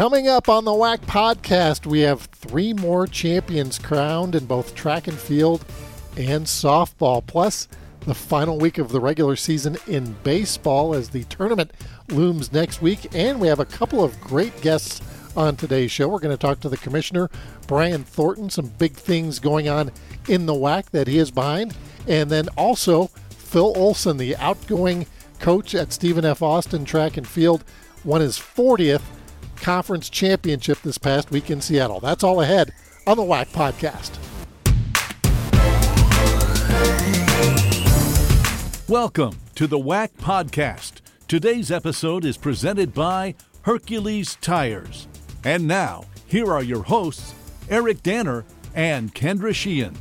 Coming up on the WAC podcast, we have three more champions crowned in both track and field and softball, plus the final week of the regular season in baseball as the tournament looms next week. And we have a couple of great guests on today's show. We're going to talk to the commissioner, Brian Thornton, some big things going on in the WAC that he is behind. And then also Phil Olson, the outgoing coach at Stephen F. Austin Track and Field, won his 40th conference championship this past week in Seattle. That's all ahead on the WAC podcast. Welcome to the WAC podcast. Today's episode is presented by Hercules Tires. And now, here are your hosts, Eric Danner and Kendra Sheehan.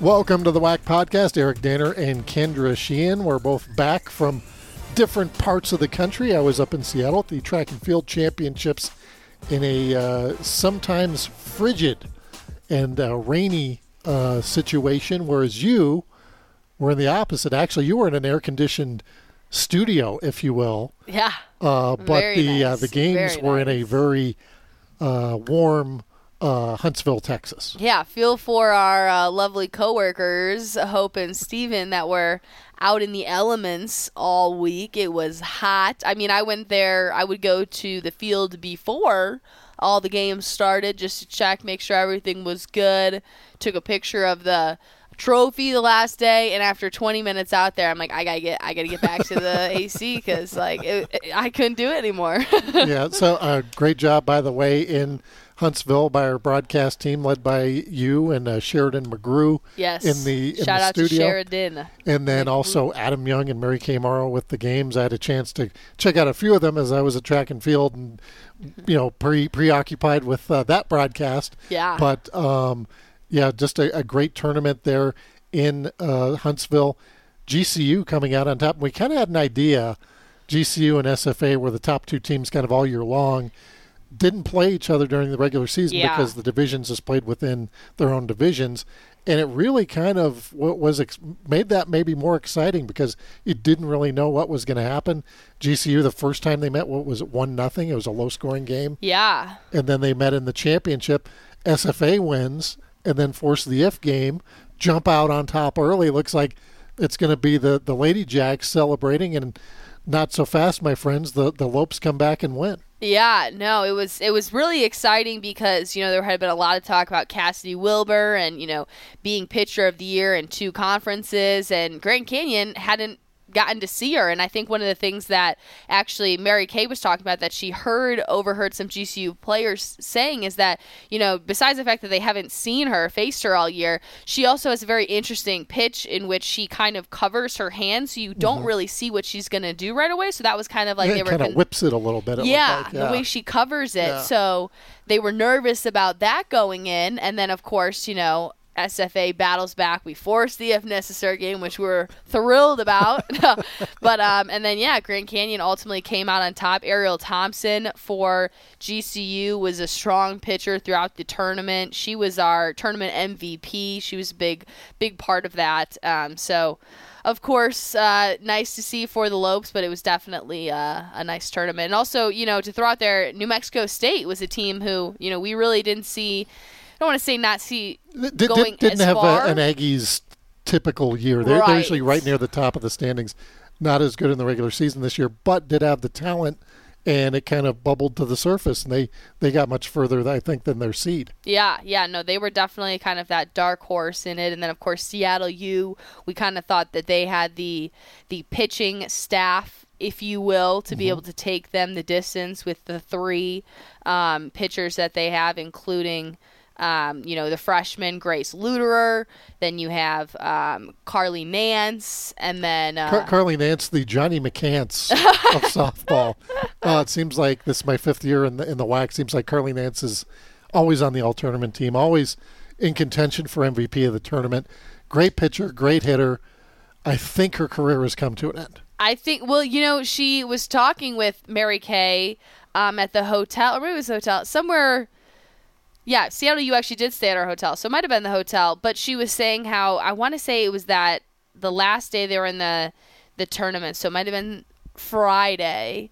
Welcome to the WAC podcast. Eric Danner and Kendra Sheehan. We're both back from different parts of the country. I was up in Seattle at the track and field championships in a uh, sometimes frigid and uh, rainy uh, situation, whereas you were in the opposite. Actually, you were in an air conditioned studio, if you will. Yeah. Uh, but Very the uh, nice. the games Very were in a very uh, warm uh, Huntsville, Texas. Yeah, feel for our uh, lovely coworkers, Hope and Steven, that were out in the elements all week. It was hot. I mean, I went there, I would go to the field before all the games started just to check, make sure everything was good. Took a picture of the trophy the last day and after 20 minutes out there i'm like i gotta get i gotta get back to the ac because like it, it- i couldn't do it anymore yeah, so uh, great job, by the way, in Huntsville by our broadcast team led by you and uh, Sheridan McGrew yes in the in shout the out to studio. sheridan And then also Adam Young and Mary Kay Morrow with the games. I had a chance to check out a few of them as I was at track and field and, you know, pre preoccupied with uh, that broadcast. Yeah. But, um, yeah, just a, a great tournament there in uh, Huntsville. GCU coming out on top. We kind of had an idea GCU and SFA were the top two teams kind of all year long. Didn't play each other during the regular season Yeah. because the divisions is played within their own divisions, and it really kind of was ex- made that maybe more exciting because you didn't really know what was going to happen. GCU the first time they met, what was it one nothing? It was a low scoring game, yeah and then they met in the championship. SFA wins and then force the if game, jump out on top early. Looks like it's going to be the the Lady Jacks celebrating and. Not so fast, my friends. The the Lopes come back and win. Yeah, no, it was it was really exciting because you know there had been a lot of talk about Cassidy Wilbur and you know being pitcher of the year in two conferences, and Grand Canyon hadn't gotten to see her. And I think one of the things that actually Mary Kay was talking about that she heard overheard some GCU players saying is that you know besides the fact that they haven't seen her faced her all year, she also has a very interesting pitch in which she kind of covers her hand so you don't mm-hmm. really see what she's gonna do right away. So that was kind of like Yeah, they it were kind of con- whips it a little bit. it looked yeah, the way she covers it. Yeah. So they were nervous about that going in, and then of course, you know. SFA battles back. We forced the if necessary game, which we're thrilled about. but um, and then yeah, Grand Canyon ultimately came out on top. Ariel Thompson for GCU was a strong pitcher throughout the tournament. She was our tournament MVP. She was a big, big part of that. Um, so of course, uh, nice to see for the Lopes, but it was definitely uh, a nice tournament. And also, you know, to throw out there, New Mexico State was a team who, you know, we really didn't see. I don't want to say not see Did, did, going didn't as have a, an Aggies typical year. They're, they're usually right near the top of the standings. Not as good in the regular season this year, but did have the talent, and it kind of bubbled to the surface, and they, they got much further, I think, than their seed. Yeah, yeah, no, they were definitely kind of that dark horse in it, and then of course Seattle U. We kind of thought that they had the the pitching staff, if you will, to be able to take them the distance with the three um, pitchers that they have, including. Um, you know the freshman Grace Luderer, then you have um, Carly Nance, and then uh, Car- Carly Nance, the Johnny McCants of softball. Uh, it seems like this is my fifth year in the in the WAC. Seems like Carly Nance is always on the all tournament team, always in contention for MVP of the tournament. Great pitcher, great hitter. I think her career has come to an end. I think, well, you know, she was talking with Mary Kay um, at the hotel, or maybe it was the hotel, somewhere. Yeah, Seattle, you actually did stay at our hotel, so it might have been the hotel. But she was saying how I want to say it was that the last day they were in the the tournament, so it might have been Friday.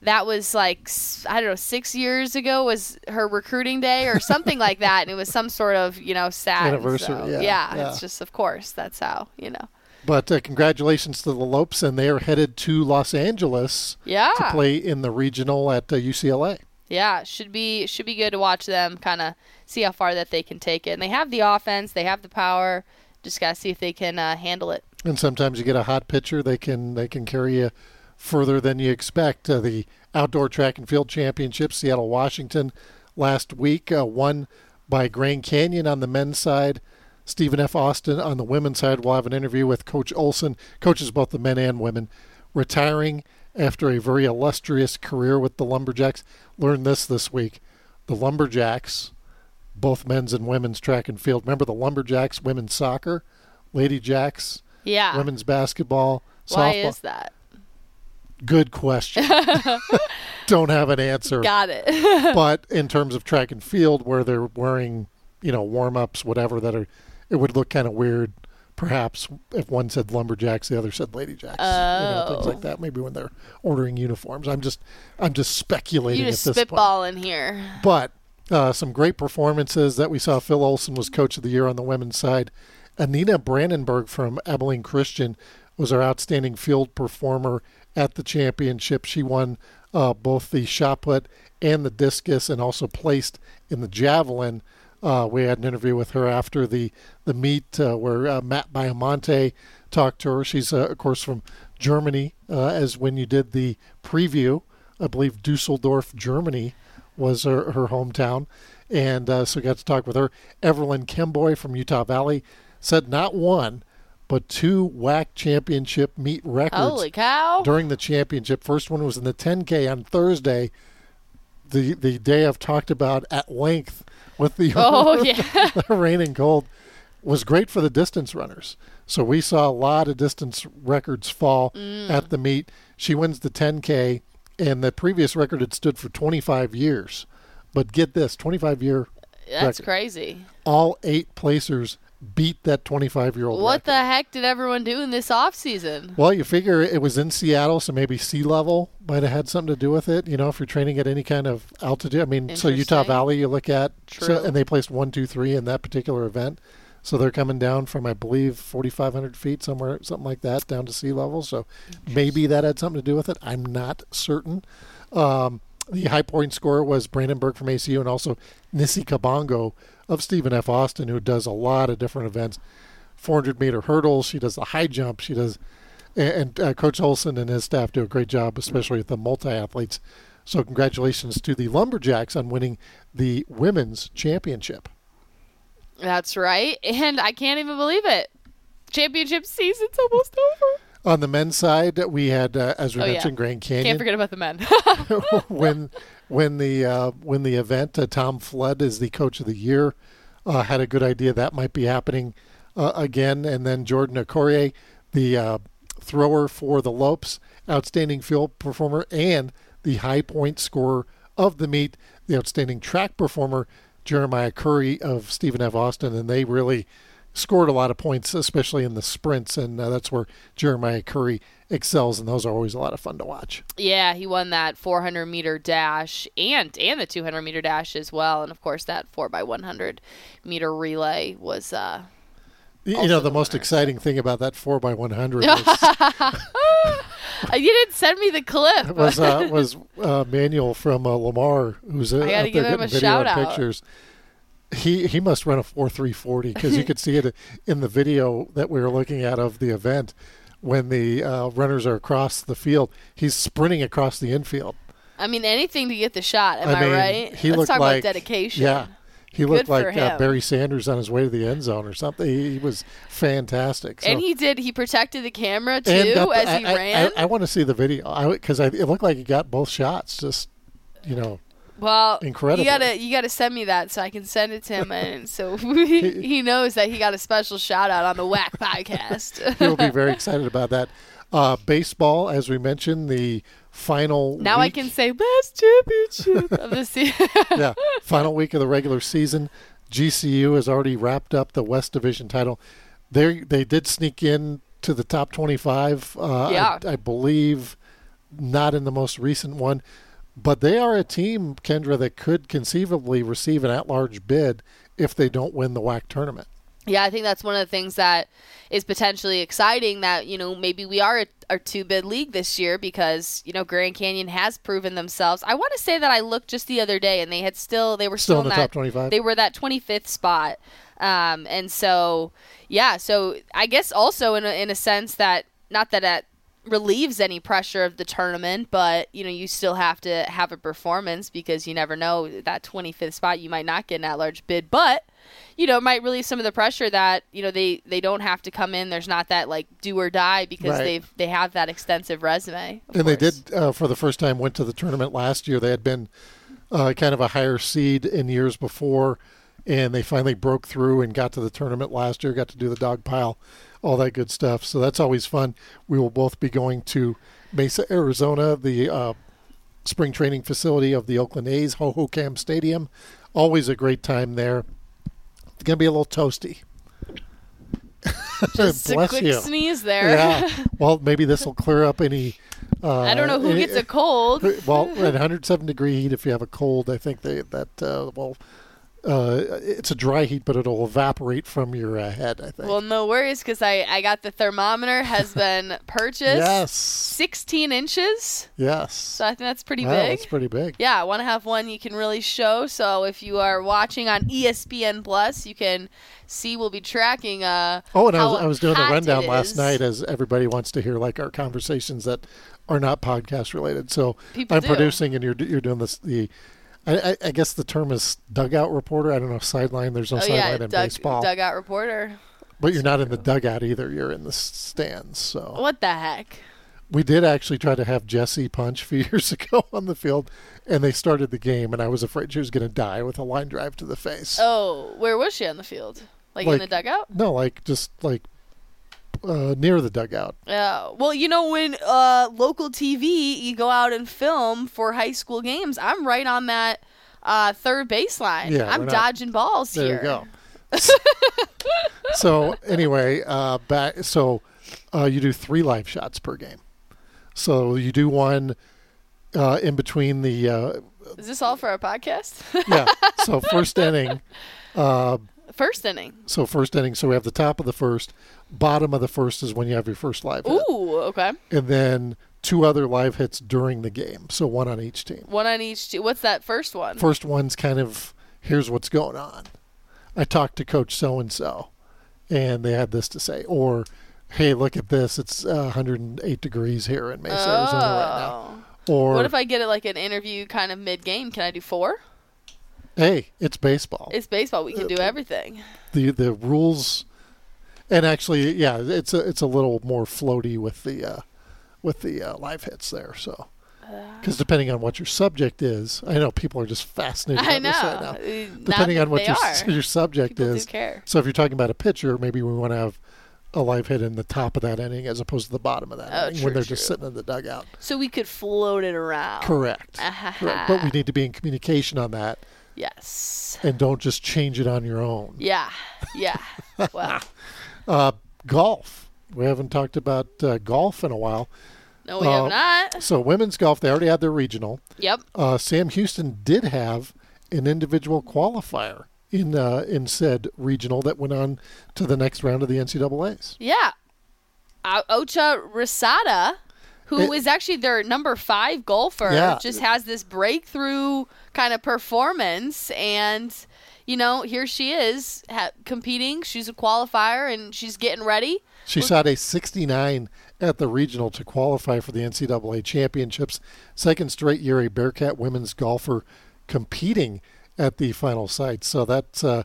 that was like I don't know six years ago was her recruiting day or something like that, and it was some sort of you know sad Anniversary, so, yeah, yeah. it's just of course that's how you know. But uh, congratulations to the Lopes, and they are headed to Los Angeles Yeah, to play in the regional at uh, UCLA. Yeah, should be should be good to watch them kind of see how far that they can take it. And they have the offense, they have the power. Just gotta see if they can uh, handle it. And sometimes you get a hot pitcher; they can they can carry you further than you expect. Uh, the outdoor track and field championship, Seattle Washington, last week uh, won by Grand Canyon on the men's side. Stephen F. Austin on the women's side. We'll have an interview with Coach Olson, coaches both the men and women, retiring after a very illustrious career with the Lumberjacks. Learned this this week: the Lumberjacks, both men's and women's track and field. Remember the Lumberjacks women's soccer, Lady Jacks Yeah, women's basketball, softball. why is that? Good question. Don't have an answer. Got it. but in terms of track and field, where they're wearing, you know, warm ups, whatever, that are, it would look kind of weird, perhaps, if one said lumberjacks, the other said lady jacks. You know, things Oh. like that. Maybe when they're ordering uniforms. I'm just, I'm just speculating you just at this point. spitballing here. But uh, some great performances that we saw. Phil Olson was coach of the year on the women's side. Anina Brandenburg from Abilene Christian was our outstanding field performer at the championship. She won uh, both the shot put and the discus, and also placed in the javelin. Uh, we had an interview with her after the the meet uh, where uh, Matt Biamonte talked to her. She's uh, of course from Germany, uh, as when you did the preview. I believe Dusseldorf, Germany, was her, her hometown, and uh, so got to talk with her. Evelyn Kemboi from Utah Valley said not one, but two WAC championship meet records Holy cow! during the championship. First one was in the 10K on Thursday, the the day I've talked about at length with the, Oh yeah. the rain and cold. Was great for the distance runners. So we saw a lot of distance records fall Mm. at the meet. She wins the 10K, and the previous record had stood for 25 years. But get this 25 year, That's record. crazy. all eight placers beat that 25 year old. What the heck did everyone do in this off season? Well, you figure it was in Seattle, so maybe sea level might have had something to do with it. You know, if you're training at any kind of altitude. I mean, so Utah Valley, you look at, so, and they placed one, two, three in that particular event. So they're coming down from, I believe, 4,500 feet, somewhere, something like that, down to sea level. So maybe that had something to do with it. I'm not certain. Um, the high point scorer was Brandenburg from ACU and also Nissi Kabongo of Stephen F. Austin, who does a lot of different events. 400 meter hurdles. She does the high jump. She does, and, and uh, Coach Olson and his staff do a great job, especially with the multi athletes. So congratulations to the Lumberjacks on winning the women's championship. That's right. And I can't even believe it. Championship season's almost over. On the men's side, we had, uh, as we Oh, yeah. mentioned, Grand Can't Canyon forget about the men. when when the uh, when the event. Uh, Tom Flood is the coach of the year. Uh, had a good idea that might be happening uh, again, and then Jordan Okorie, the uh, thrower for the Lopes, outstanding field performer and the high point scorer of the meet, the outstanding track performer Jeremiah Curry of Stephen F. Austin, and they really scored a lot of points, especially in the sprints, and uh, that's where Jeremiah Curry excels, and those are always a lot of fun to watch. yeah, he won that 400 meter dash and and the 200 meter dash as well, and of course that 4 by 100 meter relay was. uh You know, the the most winner, exciting thing about that 4 by 100 was, You didn't send me the clip. it was, uh, was uh, Manuel from uh, Lamar, who's uh, out there him getting a video shout and out. He, he must run a 4340 because you could see it in the video that we were looking at of the event when the uh, runners are across the field. He's sprinting across the infield. I mean, anything to get the shot. Am I, mean, right? He Let's looked talk like, about dedication. Yeah. He looked Good like uh. Barry Sanders on his way to the end zone or something. He, he was fantastic. So. And he did. He protected the camera too got the- as he I, I- ran. I, I want to see the video because I, it looked like he got both shots. Just you know, well, incredible. You gotta you gotta send me that so I can send it to him, and so he, he knows that he got a special shout out on the WAC podcast. he'll be very excited about that. Uh, baseball, as we mentioned, the final. now I can say last championship of the season. yeah, final week of the regular season. GCU has already wrapped up the West Division title. They they did sneak in to the top twenty-five. Uh, Yeah. I, I believe not in the most recent one. But they are a team, Kendra, that could conceivably receive an at large bid if they don't win the WAC tournament. Yeah, I think that's one of the things that is potentially exciting that, you know, maybe we are a, two bid league this year because, you know, Grand Canyon has proven themselves. I want to say that I looked just the other day and they had still, they were Still still, in the that, top 25? They were that 25th spot. Um, and so, yeah, so I guess also in a, in a sense that, not that that relieves any pressure of the tournament, but you know you still have to have a performance because you never know that 25th spot you might not get an at-large bid, but you know it might relieve some of the pressure that you know they they don't have to come in. There's not that like do or die because Right. they've they have that extensive resume. and they did uh, for the first time went to the tournament last year. They had been uh, kind of a higher seed in years before, and they finally broke through and got to the tournament last year. Got to do the dog pile, all that good stuff. So that's always fun. We will both be going to Mesa, Arizona, the uh, spring training facility of the Oakland A's, Hohokam Stadium. Always a great time there. It's gonna be a little toasty. Just a quick you. sneeze there. Yeah. Well, maybe this will clear up any. Uh, I don't know who any- gets a cold. well, at 107 degree heat, if you have a cold, I think they that uh, well, uh, it's a dry heat, but it'll evaporate from your uh, head. I think. Well, no worries because I, I got the thermometer has been purchased. yes, 16 inches. yes. So I think that's pretty wow, big. that's pretty big. yeah, I want to have one you can really show. So if you are watching on ESPN Plus, you can see we'll be tracking. Uh, Oh, and I was, I was doing a rundown last night as everybody wants to hear like our conversations that are not podcast related. So People I'm do. producing, and you're you're doing this the. I, I, I guess the term is dugout reporter. I don't know sideline. There's no Oh sideline yeah, in dug, baseball, dugout reporter. but you're not in the dugout either. You're in the stands. So What the heck? We did actually try to have Jesse punch a few years ago on the field, and they started the game, and I was afraid she was going to die with a line drive to the face. Oh, where was she on the field? Like, in the dugout? No, like just like uh, near the dugout. Yeah. Well, you know, when uh, local TV, you go out and film for high school games, I'm right on that uh, third baseline. Yeah, I'm we're not- dodging balls There here. you go. so anyway, uh, back so uh, you do three live shots per game. So you do one uh, in between the uh, Is this all for our podcast? yeah. So first inning. Uh, First inning. so first inning. So we have the top of the first, bottom of the first is when you have your first live hit. Ooh, okay. and then two other live hits during the game. So one on each team. One on each. Team. What's that first one? First one's kind of here's what's going on. I talked to Coach so and so, and they had this to say, or hey, look at this. It's uh, 108 degrees here in Mesa, Arizona right now. Oh. Or What if I get it like an interview kind of mid game? Can I do four? hey, it's baseball. It's baseball. We can Uh, do everything. the the rules, and actually, yeah, it's a it's a little more floaty with the uh, with the uh, live hits there. So. Because depending on what your subject is, I know people are just fascinated I know. this right now. Uh, not Depending on what your, are. your subject People is. care. So if you're talking about a pitcher, maybe we want to have a live hit in the top of that inning as opposed to the bottom of that Oh, inning true, when they're just sitting in the dugout. So we could float it around. Correct. Correct. But we need to be in communication on that Yes. and don't just change it on your own. Yeah. Yeah. Well, Uh, golf. We haven't talked about uh, golf in a while. no, we Uh, have not. So women's golf, they already had their regional. Yep. Uh, Sam Houston did have an individual qualifier in uh, in said regional that went on to the next round of the NCAA's. Yeah. Ocha Risada, who is It- actually their number five golfer, Yeah. just has this breakthrough kind of performance. And, you know, here she is ha- competing. She's a qualifier and she's getting ready. She shot a 69 at the regional to qualify for the NCAA championships. Second straight year, a Bearcat women's golfer competing at the final site. So that's, uh,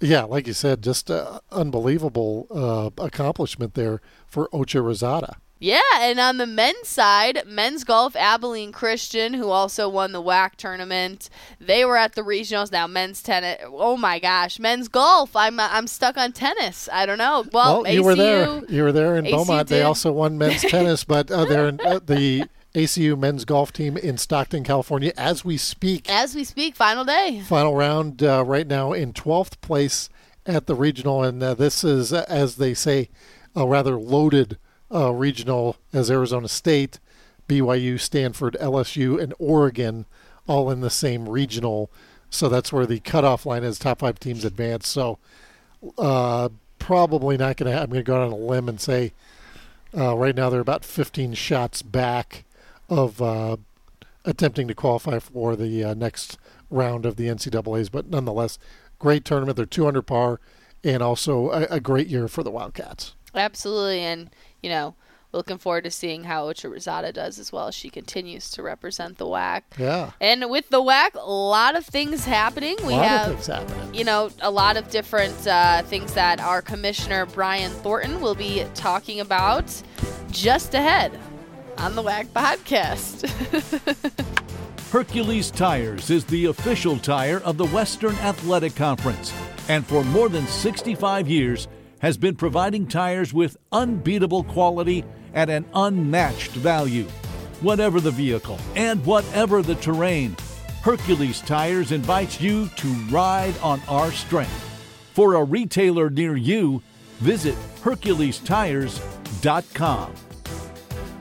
yeah, like you said, just uh, unbelievable uh, accomplishment there for Ocha Rosada. Yeah, and on the men's side, men's golf, Abilene Christian, who also won the WAC tournament, they were at the regionals. Now men's tennis. Oh my gosh, men's golf. I'm I'm stuck on tennis. I don't know. Well, Well, you were there. You were there in ACU Beaumont. They also won men's tennis, but uh, they're in uh, the ACU men's golf team in Stockton, California, as we speak. As we speak, final day. Final round uh, right now in 12th place at the regional, and uh, this is, uh, as they say, a rather loaded uh, regional as Arizona State BYU, Stanford, LSU, and Oregon all in the same regional. So that's where the cutoff line is. Top five teams advance. So uh, probably not going to. I'm going to go out on a limb and say uh, right now they're about 15 shots back of uh, attempting to qualify for the uh, next round of the NCAA's. But nonetheless, great tournament. They're 200 par, and also a, a great year for the Wildcats. Absolutely, and you know looking forward to seeing how Ocha Rosada does as well she continues to represent the WAC. Yeah. And with the WAC, a lot of things happening. We have, happening. you know, a lot of different uh, things that our commissioner Brian Thornton will be talking about just ahead on the WAC podcast. Hercules Tires is the official tire of the Western Athletic Conference, and for more than 65 years has been providing tires with unbeatable quality at an unmatched value. Whatever the vehicle and whatever the terrain, Hercules Tires invites you to ride on our strength. For a retailer near you, visit HerculesTires.com.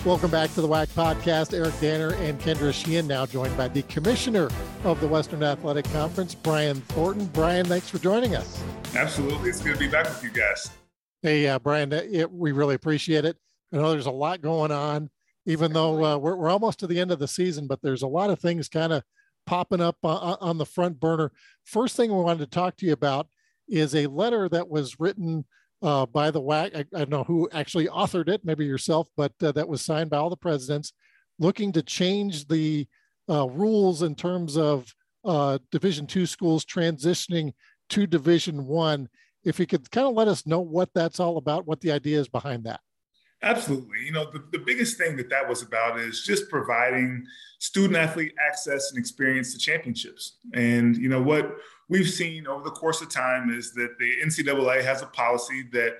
Welcome back to the WAC podcast. Eric Danner and Kendra Sheehan now joined by the commissioner of the Western Athletic Conference, Brian Thornton. Brian, thanks for joining us. Absolutely. It's good to be back with you guys. Hey, uh, Brian, it, we really appreciate it. I know there's a lot going on, even though uh, we're, we're almost to the end of the season, but there's a lot of things kind of popping up uh, on the front burner. First thing we wanted to talk to you about is a letter that was written uh, by the WAC. I, I, don't know who actually authored it, maybe yourself, but uh, that was signed by all the presidents looking to change the uh, rules in terms of uh, Division two schools transitioning to Division one. If you could kind of let us know what that's all about, what the idea is behind that. Absolutely. You know, the, the biggest thing that that was about is just providing student athlete access and experience to championships. And, you know, what we've seen over the course of time is that the NCAA has a policy that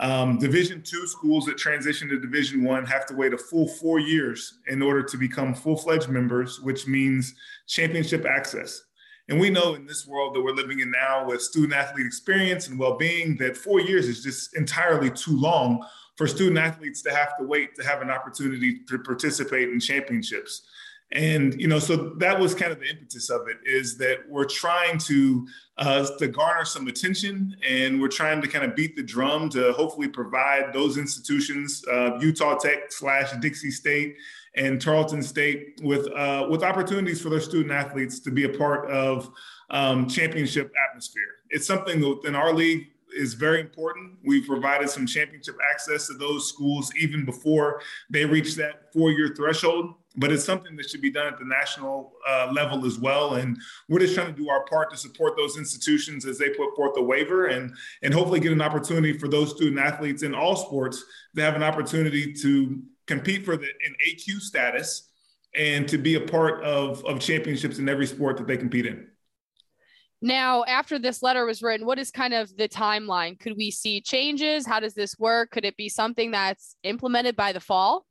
um, Division two schools that transition to Division one have to wait a full four years in order to become full fledged members, which means championship access. And we know in this world that we're living in now with student athlete experience and well being that four years is just entirely too long for student athletes to have to wait to have an opportunity to participate in championships. And you know, so that was kind of the impetus of it is that we're trying to uh, to garner some attention, and we're trying to kind of beat the drum to hopefully provide those institutions, uh, Utah Tech slash Dixie State and Tarleton State, with uh, with opportunities for their student athletes to be a part of um, championship atmosphere. It's something that in our league is very important. We've provided some championship access to those schools even before they reach that four year threshold but it's something that should be done at the national uh, level as well. And we're just trying to do our part to support those institutions as they put forth a waiver and, and hopefully get an opportunity for those student athletes in all sports to have an opportunity to compete for the an AQ status and to be a part of, of championships in every sport that they compete in. Now, after this letter was written, what is kind of the timeline? Could we see changes? How does this work? Could it be something that's implemented by the fall?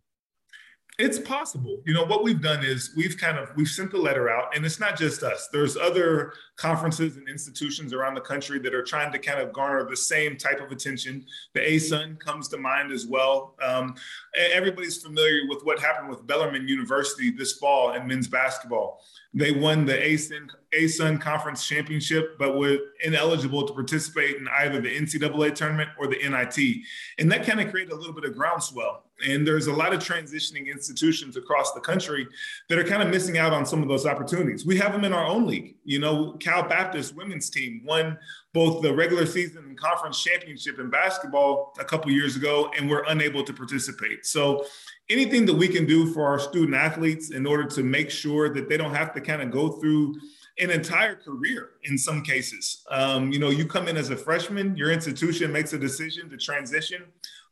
It's possible. You know, what we've done is we've kind of we've sent the letter out and it's not just us. There's other conferences and institutions around the country that are trying to kind of garner the same type of attention. The ASUN comes to mind as well. Um, everybody's familiar with what happened with Bellarmine University this fall in men's basketball. They won the ASUN, ASUN Conference Championship, but were ineligible to participate in either the NCAA tournament or the NIT. And that kind of created a little bit of groundswell. And there's a lot of transitioning institutions across the country that are kind of missing out on some of those opportunities. We have them in our own league. You know, Cal Baptist women's team won both the regular season and conference championship in basketball a couple years ago, and we're unable to participate. So anything that we can do for our student athletes in order to make sure that they don't have to kind of go through an entire career in some cases. Um, you know, you come in as a freshman, your institution makes a decision to transition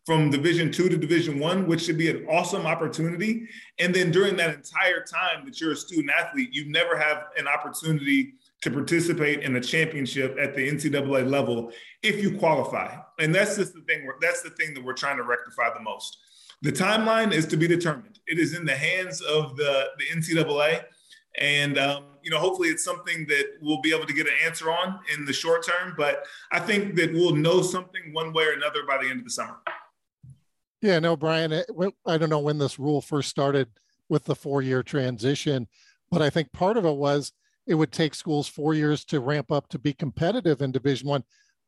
from division two to division one which should be an awesome opportunity and then during that entire time that you're a student athlete you never have an opportunity to participate in a championship at the ncaa level if you qualify and that's just the thing that's the thing that we're trying to rectify the most the timeline is to be determined. It is in the hands of the, the NCAA. And, um, you know, hopefully it's something that we'll be able to get an answer on in the short term. But I think that we'll know something one way or another by the end of the summer. Yeah, no, Brian, I don't know when this rule first started with the four year transition. But I think part of it was it would take schools four years to ramp up to be competitive in Division One.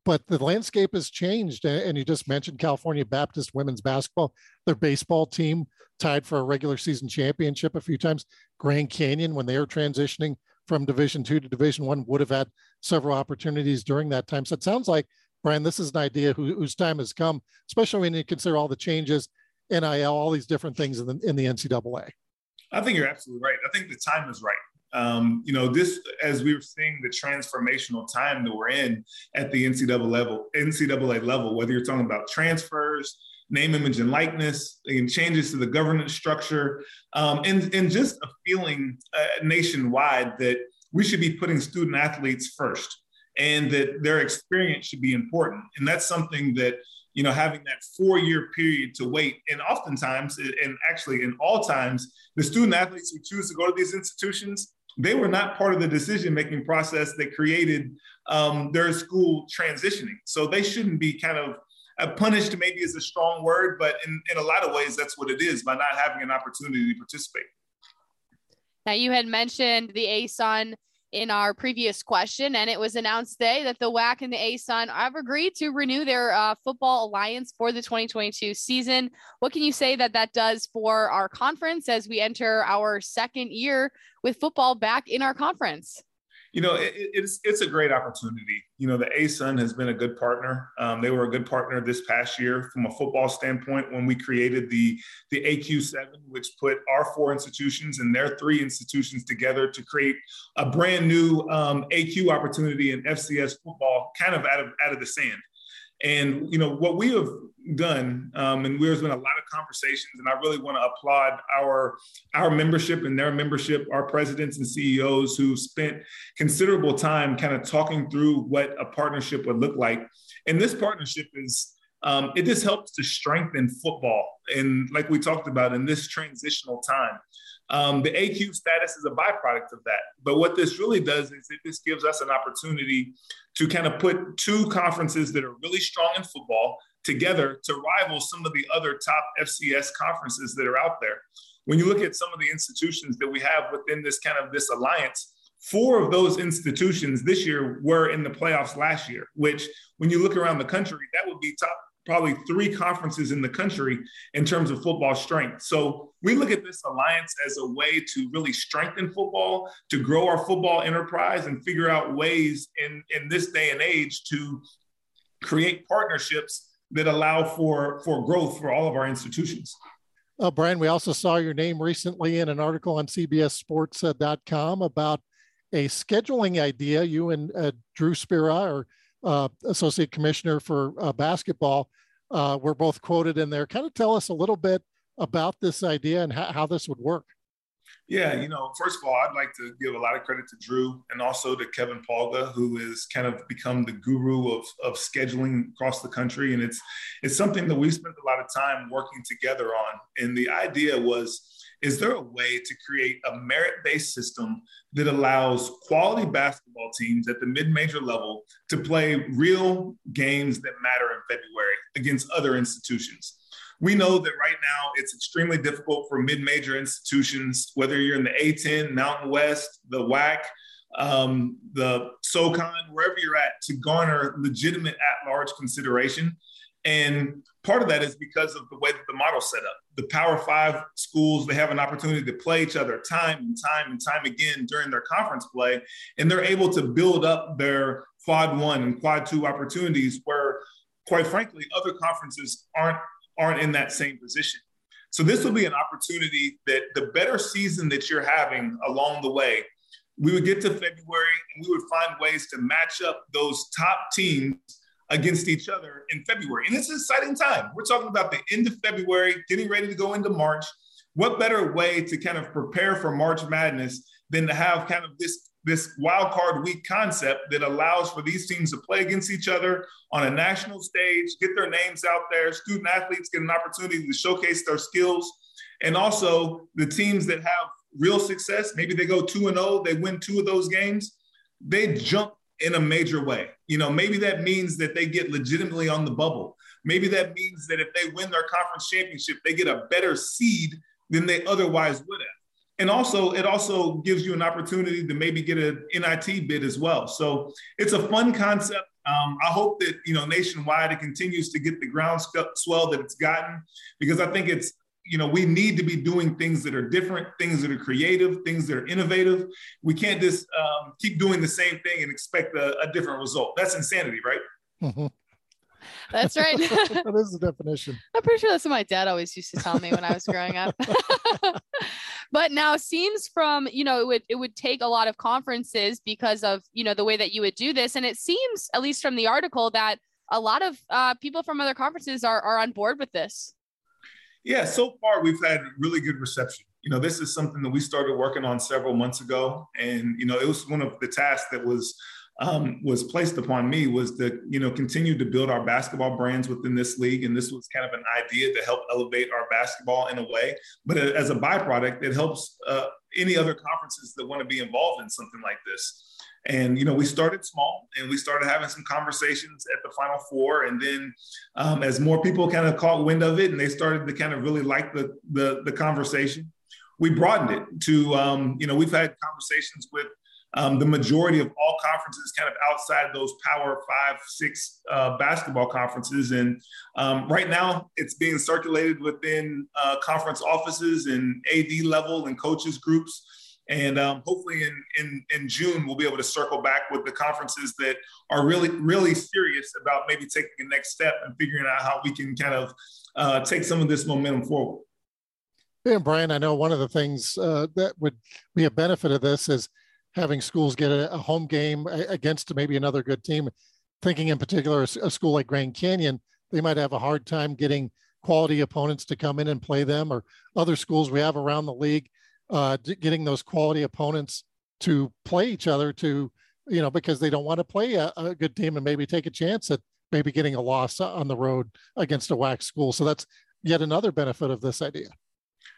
But the landscape has changed, and you just mentioned California Baptist women's basketball. Their baseball team tied for a regular season championship a few times. Grand Canyon, when they were transitioning from Division Two to Division One, would have had several opportunities during that time. So it sounds like Brian, this is an idea who, whose time has come, especially when you consider all the changes, NIL, all these different things in the, in the NCAA. I think you're absolutely right. I think the time is right. Um, you know, this as we were seeing the transformational time that we're in at the NCAA level, NCAA level, whether you're talking about transfers, name, image, and likeness, and changes to the governance structure, um, and and just a feeling uh, nationwide that we should be putting student athletes first, and that their experience should be important, and that's something that you know, having that four year period to wait. And oftentimes, and actually in all times, the student athletes who choose to go to these institutions, they were not part of the decision making process that created um, their school transitioning. So they shouldn't be kind of uh, punished, maybe is a strong word, but in, in a lot of ways, that's what it is by not having an opportunity to participate. Now, you had mentioned the ASUN in our previous question, and it was announced today that the WAC and the ASUN have agreed to renew their uh, football alliance for the 2022 season. What can you say that that does for our conference as we enter our second year with football back in our conference? You know, it, it's it's a great opportunity. You know, the ASUN has been a good partner. Um, they were a good partner this past year from a football standpoint when we created the the AQ7, which put our four institutions and their three institutions together to create a brand new um, AQ opportunity in FCS football, kind of out of out of the sand. And you know what we have done, um, and there's been a lot of conversations, and I really want to applaud our our membership and their membership, our presidents and CEOs who spent considerable time kind of talking through what a partnership would look like. And this partnership is um, it just helps to strengthen football, and like we talked about in this transitional time. Um, the AQ status is a byproduct of that. But what this really does is it just gives us an opportunity to kind of put two conferences that are really strong in football together to rival some of the other top FCS conferences that are out there. When you look at some of the institutions that we have within this kind of this alliance, four of those institutions this year were in the playoffs last year, which when you look around the country, that would be top probably three conferences in the country in terms of football strength. So we look at this alliance as a way to really strengthen football, to grow our football enterprise, and figure out ways in, in this day and age to create partnerships that allow for, for growth for all of our institutions. Uh, Brian, we also saw your name recently in an article on CBSSports.com about a scheduling idea. You and uh, Drew Spira are uh, associate commissioner for uh, basketball, uh, were both quoted in there. Kind of tell us a little bit about this idea and how this would work. Yeah, you know, first of all, I'd like to give a lot of credit to Drew and also to Kevin Pauga, who has kind of become the guru of, of scheduling across the country. And it's it's something that we spent a lot of time working together on. And the idea was is there a way to create a merit based system that allows quality basketball teams at the mid major level to play real games that matter in February against other institutions? We know that right now it's extremely difficult for mid major institutions, whether you're in the A10, Mountain West, the WAC, um, the SoCon, wherever you're at, to garner legitimate at large consideration. And part of that is because of the way that the model's set up. The Power Five schools, they have an opportunity to play each other time and time and time again during their conference play. And they're able to build up their quad one and quad two opportunities where, quite frankly, other conferences aren't, aren't in that same position. So this will be an opportunity that the better season that you're having along the way, we would get to February and we would find ways to match up those top teams against each other in February. And it's an exciting time. We're talking about the end of February, getting ready to go into March. What better way to kind of prepare for March Madness than to have kind of this this wild card week concept that allows for these teams to play against each other on a national stage, get their names out there, student athletes get an opportunity to showcase their skills, and also the teams that have real success, maybe they go 2 and 0, they win two of those games, they jump in a major way. You know, maybe that means that they get legitimately on the bubble. Maybe that means that if they win their conference championship, they get a better seed than they otherwise would have. And also it also gives you an opportunity to maybe get an NIT bid as well. So it's a fun concept. Um, I hope that you know nationwide it continues to get the groundswell that it's gotten because I think it's you know we need to be doing things that are different, things that are creative, things that are innovative. We can't just um, keep doing the same thing and expect a, a different result. That's insanity, right? Mm-hmm. That's right. that is the definition. I'm pretty sure that's what my dad always used to tell me when I was growing up. but now it seems from, you know, it would it would take a lot of conferences because of, you know, the way that you would do this. And it seems, at least from the article, that a lot of uh, people from other conferences are, are on board with this. Yeah, so far we've had really good reception. You know, this is something that we started working on several months ago. And, you know, it was one of the tasks that was um, was placed upon me was to you know continue to build our basketball brands within this league. And this was kind of an idea to help elevate our basketball in a way. But as a byproduct it helps uh, any other conferences that want to be involved in something like this. And you know we started small and we started having some conversations at the final four. And then um, as more people kind of caught wind of it and they started to kind of really like the the, the conversation we broadened it to um, you know we've had conversations with um, the majority of all conferences kind of outside those power five, six uh, basketball conferences. And um, right now it's being circulated within uh, conference offices and AD level and coaches groups. And um, hopefully in, in, in June, we'll be able to circle back with the conferences that are really, really serious about maybe taking the next step and figuring out how we can kind of uh, take some of this momentum forward. Yeah, Brian, I know one of the things uh, that would be a benefit of this is having schools get a, a home game against maybe another good team. Thinking in particular, a school like Grand Canyon, they might have a hard time getting quality opponents to come in and play them, or other schools we have around the league, uh, getting those quality opponents to play each other to, you know, because they don't want to play a, a good team and maybe take a chance at maybe getting a loss on the road against a WAC school. So that's yet another benefit of this idea.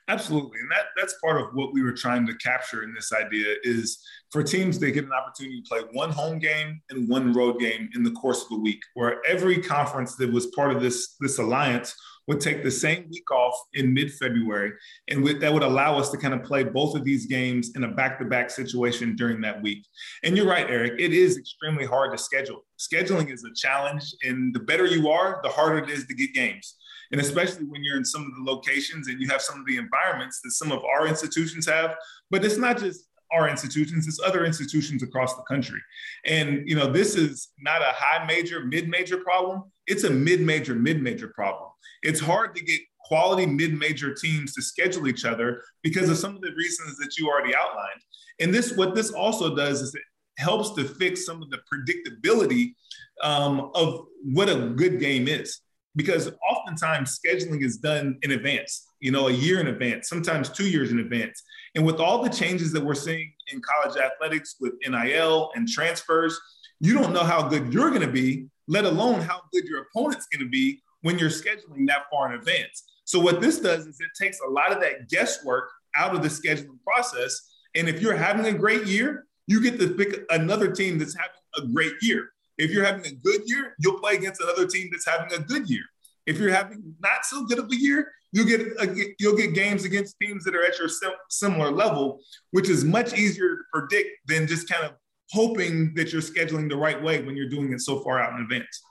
Absolutely. And that, that's part of what we were trying to capture in this idea is for teams, they get an opportunity to play one home game and one road game in the course of a week, where every conference that was part of this, this alliance would take the same week off in mid-February. And with, that would allow us to kind of play both of these games in a back-to-back situation during that week. And you're right, Eric, it is extremely hard to schedule. Scheduling is a challenge. And the better you are, the harder it is to get games and especially when you're in some of the locations and you have some of the environments that some of our institutions have but it's not just our institutions it's other institutions across the country. And you know this is not a high major mid major problem. It's a mid major mid major problem. It's hard to get quality mid major teams to schedule each other because of some of the reasons that you already outlined. And this what this also does is it helps to fix some of the predictability um, of what a good game is because oftentimes scheduling is done in advance, you know, a year in advance, sometimes two years in advance. And with all the changes that we're seeing in college athletics with NIL and transfers, you don't know how good you're going to be, let alone how good your opponent's going to be when you're scheduling that far in advance. So what this does is it takes a lot of that guesswork out of the scheduling process. And if you're having a great year, you get to pick another team that's having a great year. If you're having a good year, you'll play against another team that's having a good year. If you're having not so good of a year, you'll get uh, a, you'll get games against teams that are at your sim- similar level, which is much easier to predict than just kind of hoping that you're scheduling the right way when you're doing it so far out in advance.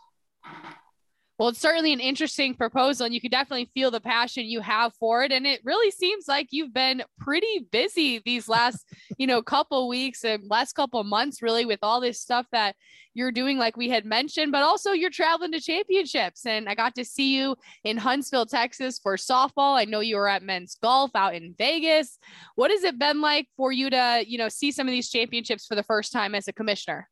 Well, it's certainly an interesting proposal, and you can definitely feel the passion you have for it. And it really seems like you've been pretty busy these last, you know, couple weeks and last couple months, really, with all this stuff that you're doing, like we had mentioned, but also you're traveling to championships. And I got to see you in Huntsville, Texas for softball. I know you were at men's golf out in Vegas. What has it been like for you to, you know, see some of these championships for the first time as a commissioner?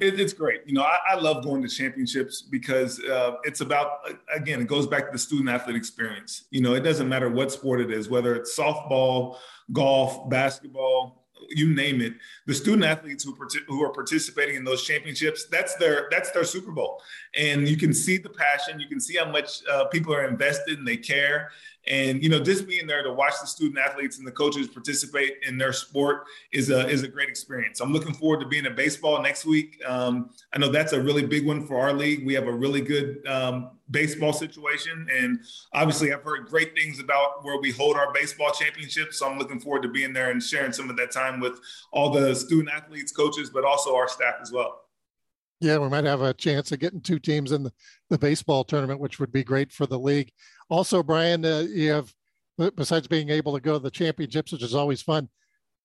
It, it's great. You know, I, I, love going to championships because uh, it's about, again, it goes back to the student athlete experience. You know, it doesn't matter what sport it is, whether it's softball, golf, basketball, you name it. The student athletes who, who are participating in those championships, that's their that's their Super Bowl, and you can see the passion. You can see how much uh, people are invested and they care. And you know, just being there to watch the student athletes and the coaches participate in their sport is a is a great experience. I'm looking forward to being at baseball next week. Um, I know that's a really big one for our league. We have a really good um, baseball situation, and obviously, I've heard great things about where we hold our baseball championships. So I'm looking forward to being there and sharing some of that time with all the student athletes, coaches, but also our staff as well. Yeah, we might have a chance of getting two teams in the, the baseball tournament, which would be great for the league. Also, Brian, uh, you have, besides being able to go to the championships, which is always fun,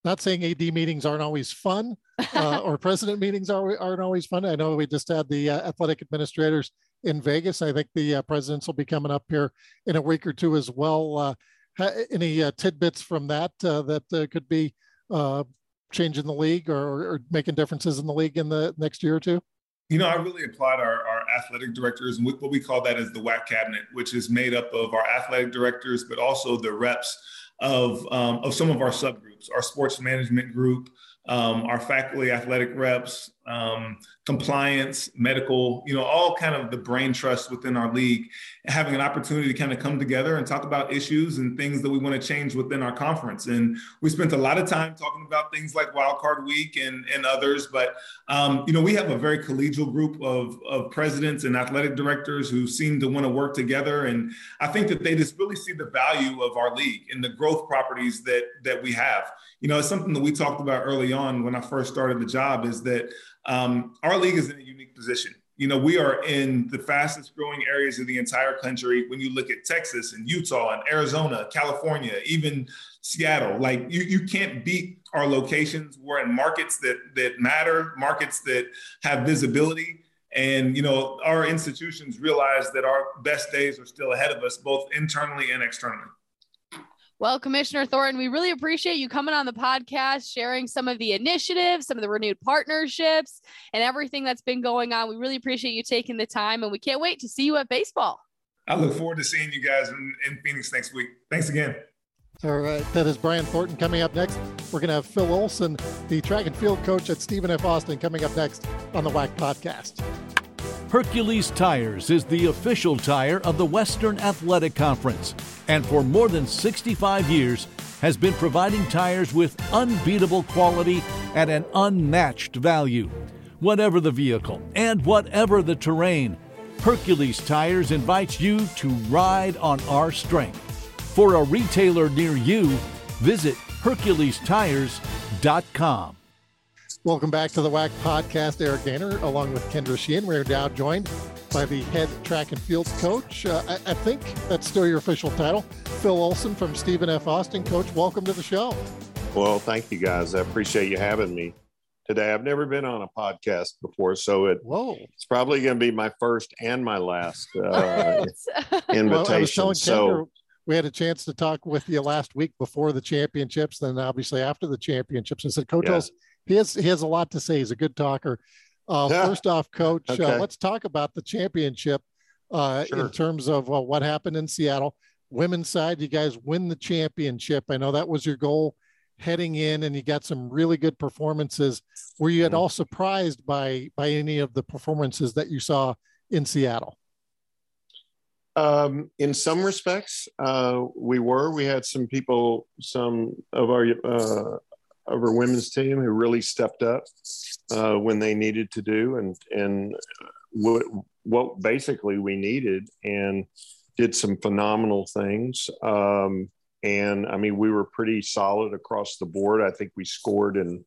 not saying AD meetings aren't always fun uh, or president meetings are, aren't always fun. I know we just had the uh, athletic administrators in Vegas. I think the uh, presidents will be coming up here in a week or two as well. Uh, any uh, tidbits from that uh, that could be changing the league or, or making differences in the league in the next year or two? You know, I really applaud our, our athletic directors and what we call that is the WAC cabinet, which is made up of our athletic directors, but also the reps of, um, of some of our subgroups, our sports management group, um, our faculty athletic reps, um, compliance, medical, you know, all kind of the brain trust within our league, having an opportunity to kind of come together and talk about issues and things that we want to change within our conference. And we spent a lot of time talking about things like wildcard week and, and others, but, um, you know, we have a very collegial group of, of presidents and athletic directors who seem to want to work together. And I think that they just really see the value of our league and the growth properties that, that we have. You know, it's something that we talked about early on when I first started the job is that um, our league is in a unique position. You know, we are in the fastest growing areas of the entire country. When you look at Texas and Utah and Arizona, California, even Seattle, like you, you can't beat our locations. We're in markets that that matter, markets that have visibility. And you know, our institutions realize that our best days are still ahead of us, both internally and externally. Well, Commissioner Thornton, we really appreciate you coming on the podcast, sharing some of the initiatives, some of the renewed partnerships, and everything that's been going on. We really appreciate you taking the time, and we can't wait to see you at baseball. I look forward to seeing you guys in, in Phoenix next week. Thanks again. All right, uh, that is Brian Thornton coming up next. We're going to have Phil Olson, the track and field coach at Stephen F. Austin, coming up next on the WAC podcast. Hercules Tires is the official tire of the Western Athletic Conference and for more than 65 years has been providing tires with unbeatable quality at an unmatched value. Whatever the vehicle and whatever the terrain, Hercules Tires invites you to ride on our strength. For a retailer near you, visit HerculesTires.com. Welcome back to the WAC podcast. Eric Danner, along with Kendra Sheehan. We're now joined by the head track and field coach. Uh, I, I, think that's still your official title. Phil Olson from Stephen F. Austin. Coach, welcome to the show. Well, thank you guys. I appreciate you having me today. I've never been on a podcast before, so it, Whoa. it's probably going to be my first and my last uh, invitation. Well, so we had a chance to talk with you last week before the championships, then obviously after the championships. I said, Coach, yeah he has he has a lot to say. He's a good talker. Uh, yeah. First off, Coach, uh, okay. uh, let's talk about the championship uh, sure. in terms of uh, what happened in Seattle. Women's side, you guys win the championship. I know that was your goal heading in, and you got some really good performances. Were you at mm-hmm. all surprised by by any of the performances that you saw in Seattle? Um, in some respects, uh, we were. We had some people, some of our uh, of our women's team who really stepped up uh, when they needed to do and and what what basically we needed and did some phenomenal things. Um, and I mean, we were pretty solid across the board. I think we scored in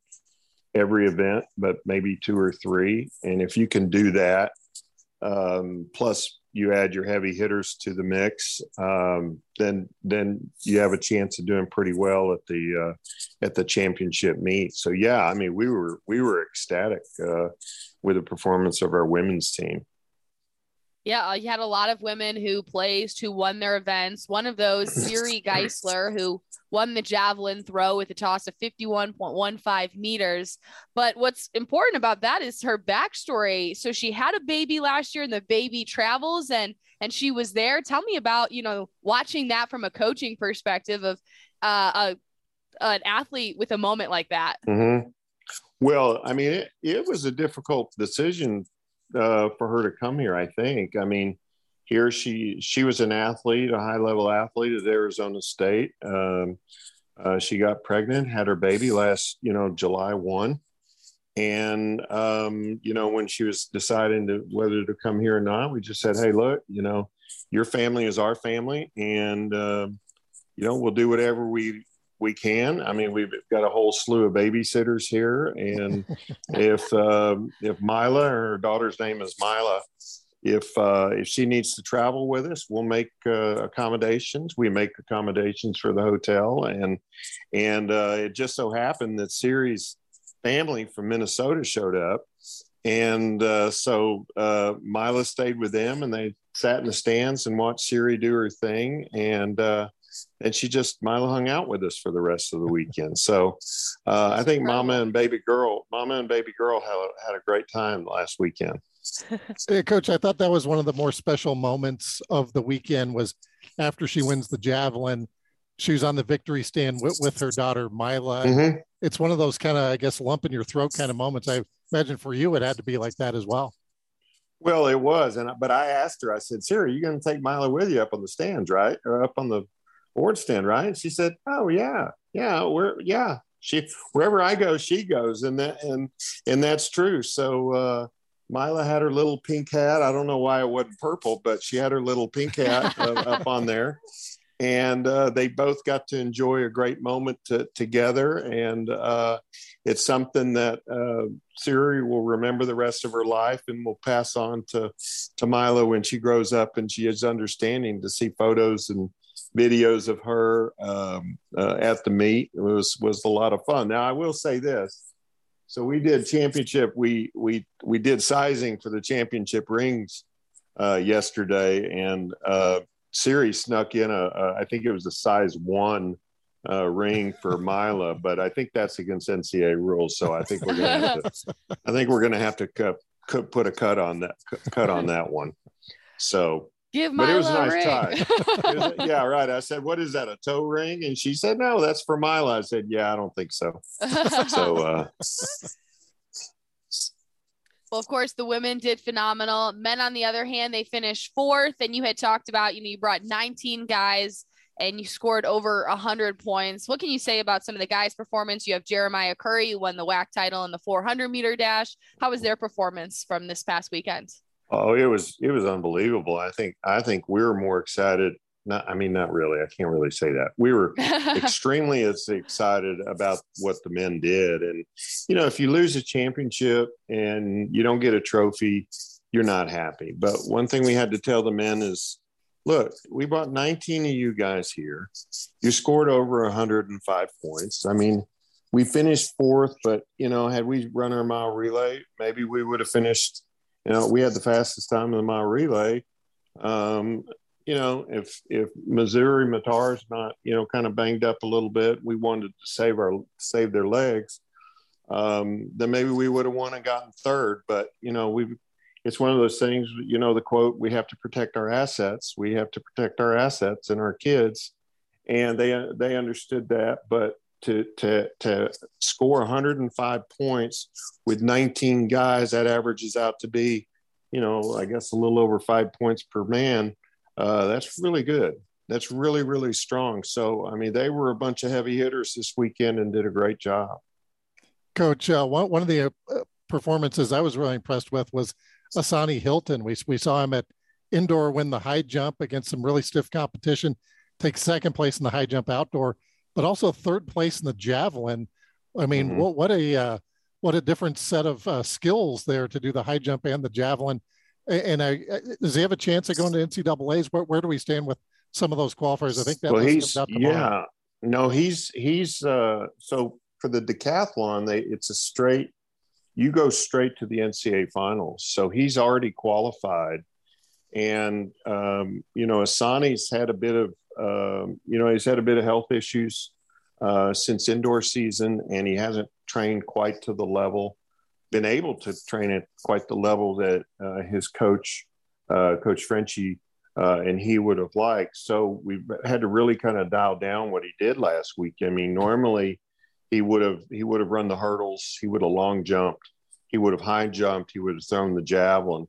every event, but maybe two or three. And if you can do that, um, plus you add your heavy hitters to the mix, um, then then you have a chance of doing pretty well at the uh, at the championship meet. So yeah, I mean we were we were ecstatic uh, with the performance of our women's team. Yeah, uh, you had a lot of women who placed, who won their events. One of those, Siri Geisler, who won the javelin throw with a toss of 51.15 meters. But what's important about that is her backstory. So she had a baby last year, and the baby travels, and and she was there. Tell me about you know watching that from a coaching perspective of uh, a an athlete with a moment like that. Mm-hmm. Well, I mean, it, it was a difficult decision uh, for her to come here. I think. I mean, here she she was an athlete, a high level athlete at Arizona State. Um, uh, she got pregnant, had her baby last, you know, July one, and um, you know when she was deciding to whether to come here or not, we just said, hey, look, you know, your family is our family, and uh, you know we'll do whatever we we can. I mean, we've got a whole slew of babysitters here, and if um, if Mila, her daughter's name is Mila, if uh, if she needs to travel with us, we'll make uh, accommodations. We make accommodations for the hotel, and and uh, it just so happened that Siri's family from Minnesota showed up, and uh, so uh, Mila stayed with them, and they sat in the stands and watched Siri do her thing, and uh, and she just Mila hung out with us for the rest of the weekend. So uh, I think Mama and Baby Girl, Mama and Baby Girl had, had a great time last weekend. hey, Coach, I thought that was one of the more special moments of the weekend. Was after she wins the javelin, she was on the victory stand with, with her daughter Mila. Mm-hmm. It's one of those kind of, I guess, lump in your throat kind of moments. I imagine for you, it had to be like that as well. Well, it was, and but I asked her. I said, "Sarah, you're going to take Mila with you up on the stands, right, or up on the board stand, right?" And she said, "Oh yeah, yeah, we're yeah." She wherever I go, she goes, and that and and that's true. So uh, Mila had her little pink hat. I don't know why it wasn't purple, but she had her little pink hat uh, up on there. And uh, they both got to enjoy a great moment to, together. And uh, it's something that uh, Siri will remember the rest of her life and will pass on to, to Mila when she grows up and she is understanding to see photos and videos of her um, uh, at the meet. It was, was a lot of fun. Now, I will say this so we did championship. We we we did sizing for the championship rings uh, yesterday, and uh, Siri snuck in a, a I think it was a size one uh, ring for Mila, but I think that's against NCAA rules. So I think we're gonna have to. I think we're gonna have to cut, cut, put a cut on that cut on that one. So Give Milo but it was a nice ring. tie. was, yeah, right. I said, "What is that? A toe ring?" And she said, "No, that's for Mila." I said, "Yeah, I don't think so." so, uh, well, of course, the women did phenomenal. Men, on the other hand, they finished fourth. And you had talked about, you know, you brought 19 guys and you scored over 100 points. What can you say about some of the guys' performance? You have Jeremiah Curry, who won the WAC title in the 400 meter dash. How was their performance from this past weekend? Oh, it was it was unbelievable. I think I think we were more excited. Not, I mean, not really. I can't really say that. We were extremely as excited about what the men did, and you know, if you lose a championship and you don't get a trophy, you're not happy. But one thing we had to tell the men is, look, we brought 19 of you guys here. You scored over 105 points. I mean, we finished fourth, but you know, had we run our mile relay, maybe we would have finished you know, we had the fastest time in the mile relay. Um, you know, if if Missouri Matar's not, you know, kind of banged up a little bit, we wanted to save our save their legs. Um, then maybe we would have won and gotten third. But you know, we it's one of those things. You know, the quote: "We have to protect our assets. We have to protect our assets and our kids." And they they understood that, but to to to score 105 points with 19 guys that averages out to be you know i guess a little over five points per man. Uh, that's really good. That's really really strong. So i mean they were a bunch of heavy hitters this weekend and did a great job. Coach uh, one, of the uh, performances i was really impressed with was asani hilton. We, we saw him at indoor win the high jump against some really stiff competition take second place in the high jump outdoor but also third place in the javelin. I mean, mm-hmm. what what a uh, what a different set of uh, skills there to do the high jump and the javelin. And I, uh, does he have a chance of going to NCAA's? Where, where do we stand with some of those qualifiers? I think that well, he's yeah, no, he's he's uh, so for the decathlon, they it's a straight. You go straight to the NCAA finals, so he's already qualified. And um, you know, Asani's had a bit of um, you know, he's had a bit of health issues uh, since indoor season, and he hasn't trained quite to the level, been able to train at quite the level that uh, his coach, uh, Coach Frenchy, uh, and he would have liked. So we've had to really kind of dial down what he did last week. I mean, normally he would have he would have run the hurdles, he would have long jumped, he would have high jumped, he would have thrown the javelin.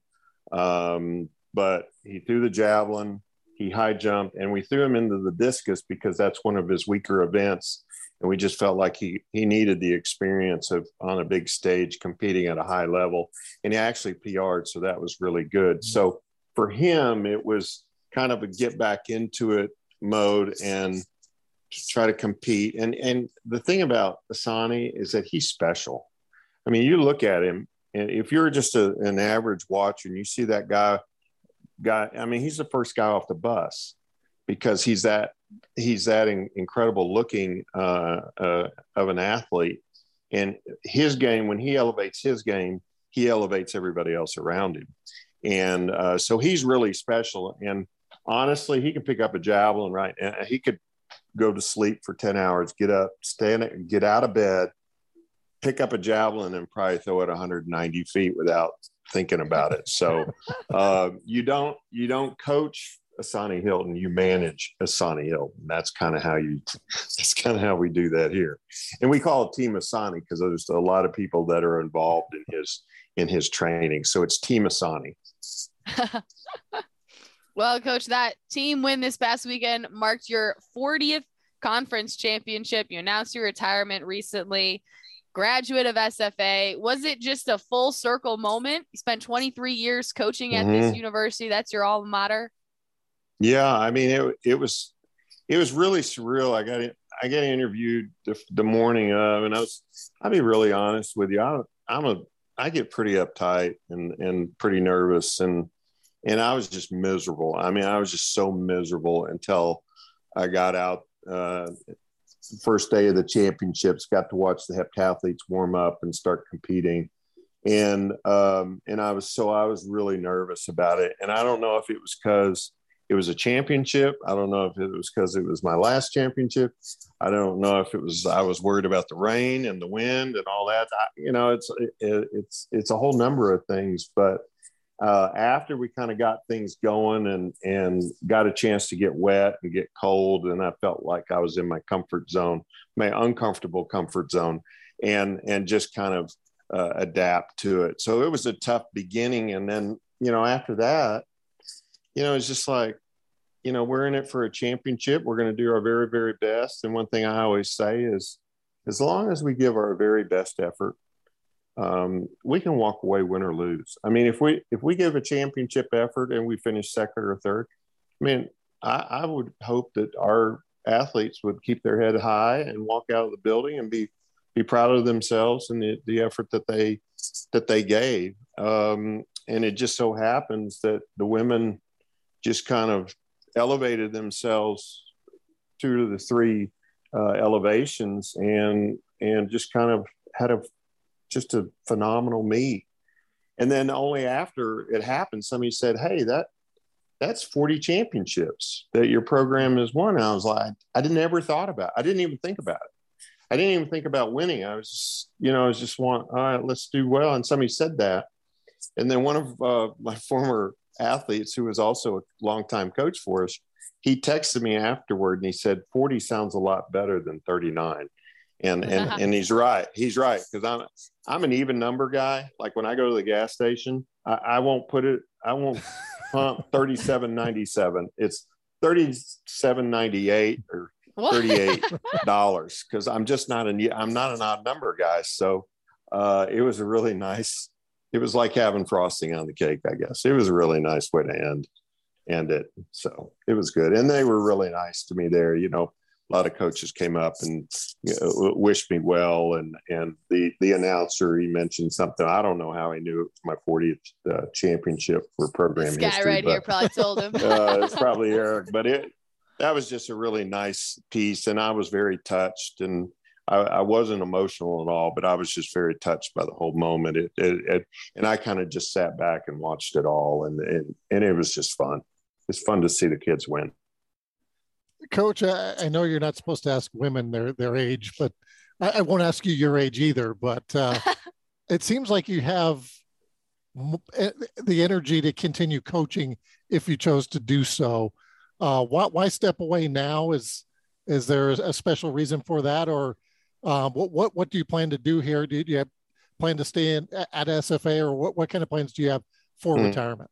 Um, but he threw the javelin, he high jumped, and we threw him into the discus because that's one of his weaker events. And we just felt like he he needed the experience of on a big stage competing at a high level. And he actually PR'd, so that was really good. Mm-hmm. So for him, it was kind of a get back into it mode and try to compete. And and the thing about Asani is that he's special. I mean, you look at him, and if you're just a, an average watcher and you see that guy, guy, I mean, he's the first guy off the bus because he's that he's that in, incredible looking uh, uh, of an athlete. And his game, when he elevates his game, he elevates everybody else around him. And uh, so he's really special. And honestly, he can pick up a javelin, right? And he could go to sleep for 10 hours, get up, stand, get out of bed, pick up a javelin and probably throw it 190 feet without thinking about it. So uh, you don't you don't coach Asani Hilton, you manage Asani Hilton. That's kind of how you that's kind of how we do that here. And we call it Team Asani because there's a lot of people that are involved in his in his training. So it's Team Asani. well, coach, that team win this past weekend marked your 40th conference championship. You announced your retirement recently graduate of SFA. Was it just a full circle moment? You spent 23 years coaching at mm-hmm. this university. That's your alma mater. Yeah, I mean it. It was it was really surreal. I got I got interviewed the, the morning of, and I was I'll be really honest with you. I, I'm a I get pretty uptight and and pretty nervous, and and I was just miserable. I mean, I was just so miserable until I got out uh, first day of the championships, got to watch the heptathletes warm up and start competing. And um, and I was so I was really nervous about it. And I don't know if it was because it was a championship. I don't know if it was because it was my last championship. I don't know if it was I was worried about the rain and the wind and all that. I, you know, it's it, it's it's a whole number of things. But uh, after we kind of got things going and and got a chance to get wet and get cold, and I felt like I was in my comfort zone, my uncomfortable comfort zone, and and just kind of uh, adapt to it. So it was a tough beginning, and then you know after that, you know it's just like you know we're in it for a championship. We're going to do our very very best, and one thing I always say is, as long as we give our very best effort um, we can walk away win or lose. I mean, if we if we give a championship effort and we finish second or third, I mean, I, I would hope that our athletes would keep their head high and walk out of the building and be be proud of themselves and the, the effort that they that they gave. Um, and it just so happens that the women just kind of elevated themselves two to the three uh, elevations and and just kind of had a just a phenomenal meet. And then only after it happened, somebody said, Hey, that that's 40 championships that your program has won. And I was like, I didn't ever thought about it. I didn't even think about it. I didn't even think about winning. I was just, you know, I was just want, all right, let's do well. And somebody said that. And then one of uh, my former athletes, who was also a longtime coach for us, he texted me afterward and he said, 40 sounds a lot better than 39 and and and he's right. He's right because I'm I'm an even number guy. Like when I go to the gas station, I, I won't put it. I won't pump thirty seven ninety seven. It's thirty seven ninety eight or thirty eight dollars because I'm just not an I'm not an odd number guy. So uh, it was a really nice. It was like having frosting on the cake. I guess it was a really nice way to end end it. So it was good, and they were really nice to me there. You know a lot of coaches came up and you know, wished me well. And and the the announcer he mentioned something. I don't know how he knew it was my 40th uh, championship for program this guy history. right but, here probably told him. uh, it's probably Eric, but it that was just a really nice piece, and I was very touched and. I, I, wasn't emotional at all, but I was just very touched by the whole moment. It, it, it and I kind of just sat back and watched it all, and, and and it was just fun. It's fun to see the kids win. Coach, I, I, know you're not supposed to ask women their their age, but I, I won't ask you your age either. But uh, it seems like you have eh, the energy to continue coaching if you chose to do so. Uh, why, why step away now? Is is there a special reason for that, or um, what what what do you plan to do here? Do you have, plan to stay in at SFA, or what what kind of plans do you have for mm. retirement?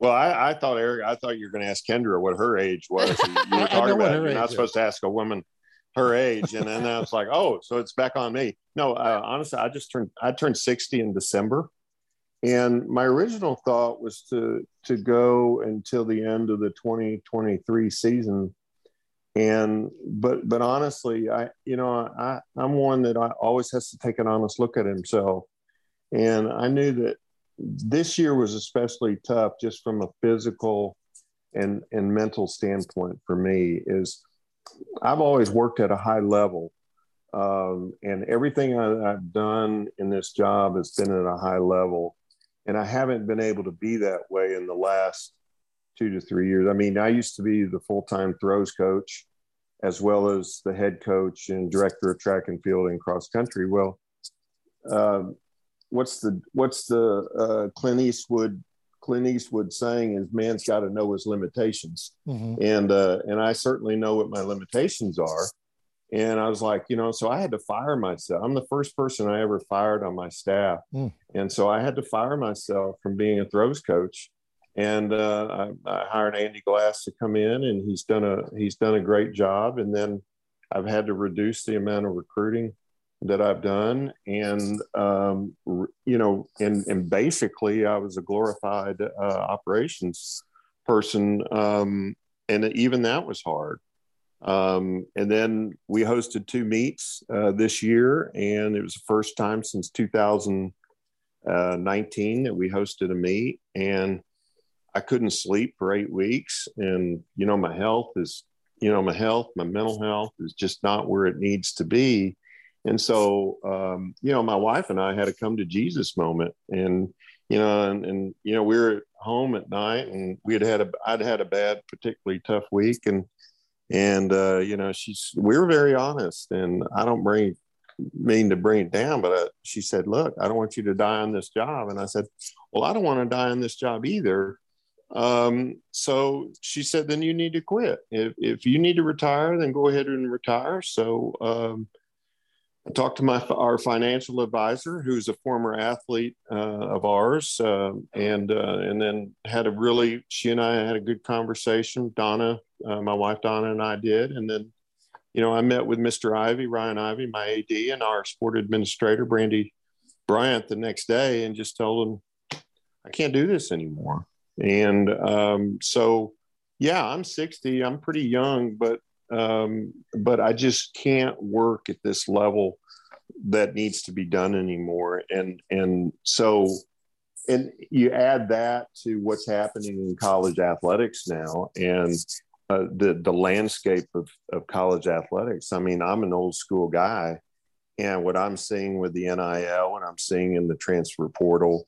Well, I, I, thought Eric, I thought you were going to ask Kendra what her age was. You were talking about you're not is. supposed to ask a woman her age, and then I was like, oh, so it's back on me. No, uh, honestly, I just turned I turned sixty in December, and my original thought was to to go until the end of the twenty twenty three season, and but but honestly, I you know I I'm one that I always has to take an honest look at himself, and I knew that this year was especially tough just from a physical and and mental standpoint for me is I've always worked at a high level um, and everything I, I've done in this job has been at a high level and I haven't been able to be that way in the last two to three years. I mean, I used to be the full-time throws coach as well as the head coach and director of track and field and cross country. Well, um, what's the what's the uh, Clint Eastwood Clint Eastwood saying is man's got to know his limitations, mm-hmm. and uh, and I certainly know what my limitations are. And I was like, you know, so I had to fire myself. I'm the first person I ever fired on my staff, mm. and so I had to fire myself from being a throws coach. And uh, I, I hired Andy Glass to come in, and he's done a he's done a great job. And then I've had to reduce the amount of recruiting that I've done, and um, you know, and and basically, I was a glorified uh, operations person, um, and even that was hard. Um, and then we hosted two meets uh, this year, and it was the first time since 2019 that we hosted a meet, and I couldn't sleep for eight weeks, and you know, my health is, you know, my health, my mental health is just not where it needs to be and so, um, you know, my wife and I had a come to Jesus moment, and you know, and, and you know, we were at home at night, and we had had a, I'd had a bad, particularly tough week, and and uh, you know, she's, we were very honest, and I don't bring mean to bring it down, but uh, she said, "Look, I don't want you to die on this job," and I said, "Well, I don't want to die on this job either." Um, so she said, "Then you need to quit. If if you need to retire, then go ahead and retire." So um, I talked to my our financial advisor, who's a former athlete uh, of ours, uh, and uh, and then had a really she and I had a good conversation. Donna, uh, my wife Donna, and I did, and then you know I met with Mr. Ivy, Ryan Ivy, my AD, and our sport administrator, Brandy Bryant, the next day, and just told him I can't do this anymore. And um, so, yeah, I'm 60. I'm pretty young, but um, but I just can't work at this level that needs to be done anymore. And and so, and you add that to what's happening in college athletics now, and uh, the the landscape of of college athletics. I mean, I'm an old school guy, and what I'm seeing with the NIL and I'm seeing in the transfer portal,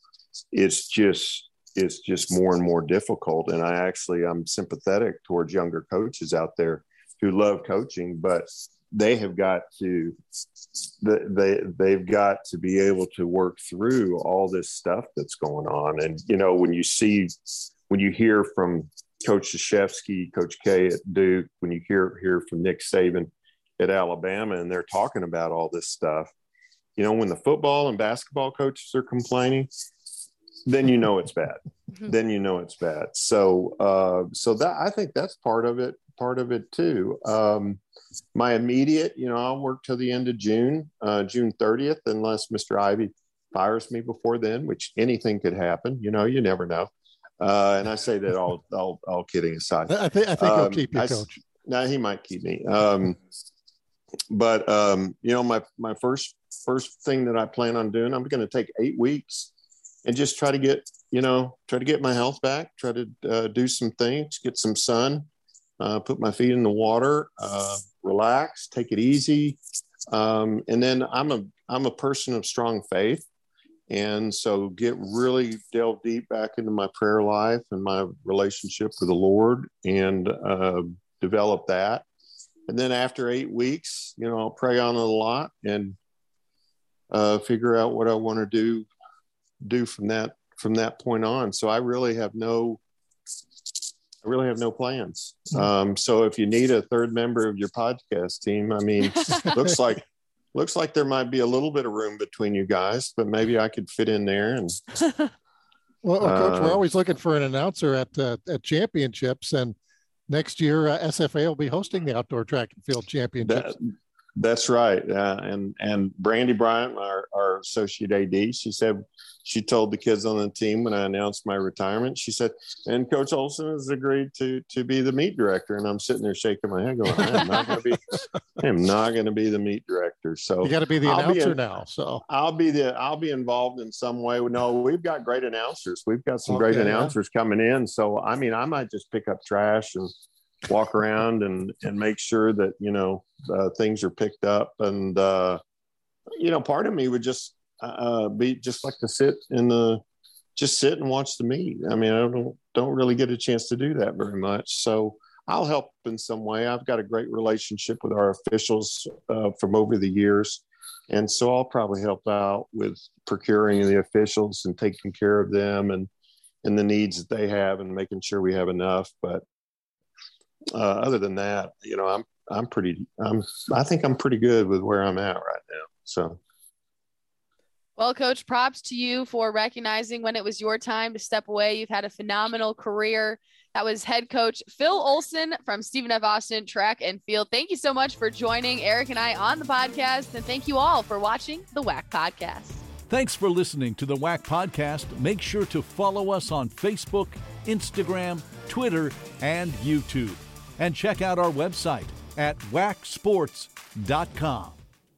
it's just it's just more and more difficult. And I actually I'm sympathetic towards younger coaches out there who love coaching, but they have got to they they've got to be able to work through all this stuff that's going on. And you know, when you see when you hear from Coach Krzyzewski, Coach K at Duke, when you hear hear from Nick Saban at Alabama, and they're talking about all this stuff, you know, when the football and basketball coaches are complaining, then you know it's bad. Mm-hmm. then you know it's bad. So, uh, so that I think that's part of it part of it too. Um, my immediate, you know, I'll work till the end of June, uh, June 30th, unless Mr. Ivy fires me before then, which anything could happen. You know, you never know. Uh, and I say that all, all, all kidding aside. I think, I think um, he'll keep you, I, coach. No, he might keep me. Um, but um, you know, my my first first thing that I plan on doing, I'm going to take eight weeks and just try to get you know try to get my health back, try to uh, do some things, get some sun, uh, put my feet in the water, uh, relax, take it easy. Um, and then I'm a I'm a person of strong faith, and so get really delve deep back into my prayer life and my relationship with the Lord, and uh, develop that. And then after eight weeks, you know, I'll pray on it a lot and uh, figure out what I want to do do from that from that point on. So I really have no I really have no plans. Hmm. Um, so if you need a third member of your podcast team, I mean, looks like looks like there might be a little bit of room between you guys, but maybe I could fit in there and Well, well coach, uh, we're always looking for an announcer at uh, at championships, and next year uh, SFA will be hosting the outdoor track and field championships. That, that's right. Uh, and and Brandy Bryant, our, our associate AD, she said she told the kids on the team when I announced my retirement. She said, "And Coach Olson has agreed to to be the meet director." And I'm sitting there shaking my head, going, "I am not going to be. I am not going to be the meet director." So you got to be the announcer be in, now. So I'll be the I'll be involved in some way. No, we've got great announcers. We've got some okay, great announcers yeah. coming in. So I mean, I might just pick up trash and walk around and and make sure that you know uh, things are picked up. And uh, you know part of me would just uh, be just like to sit in the just sit and watch the meet i mean i don't don't really get a chance to do that very much. So i'll help in some way. I've got a great relationship with our officials uh, from over the years. And so i'll probably help out with procuring the officials and taking care of them and and the needs that they have and making sure we have enough. But uh, other than that, you know, I'm I'm pretty I'm I think I'm pretty good with where I'm at right now. So. Well, coach, props to you for recognizing when it was your time to step away. You've had a phenomenal career. That was head coach Phil Olson from Stephen F. Austin Track and Field. Thank you so much for joining Eric and I on the podcast. And thank you all for watching the WAC podcast. Thanks for listening to the WAC podcast. Make sure to follow us on Facebook, Instagram, Twitter, and YouTube and check out our website at wacsports.com.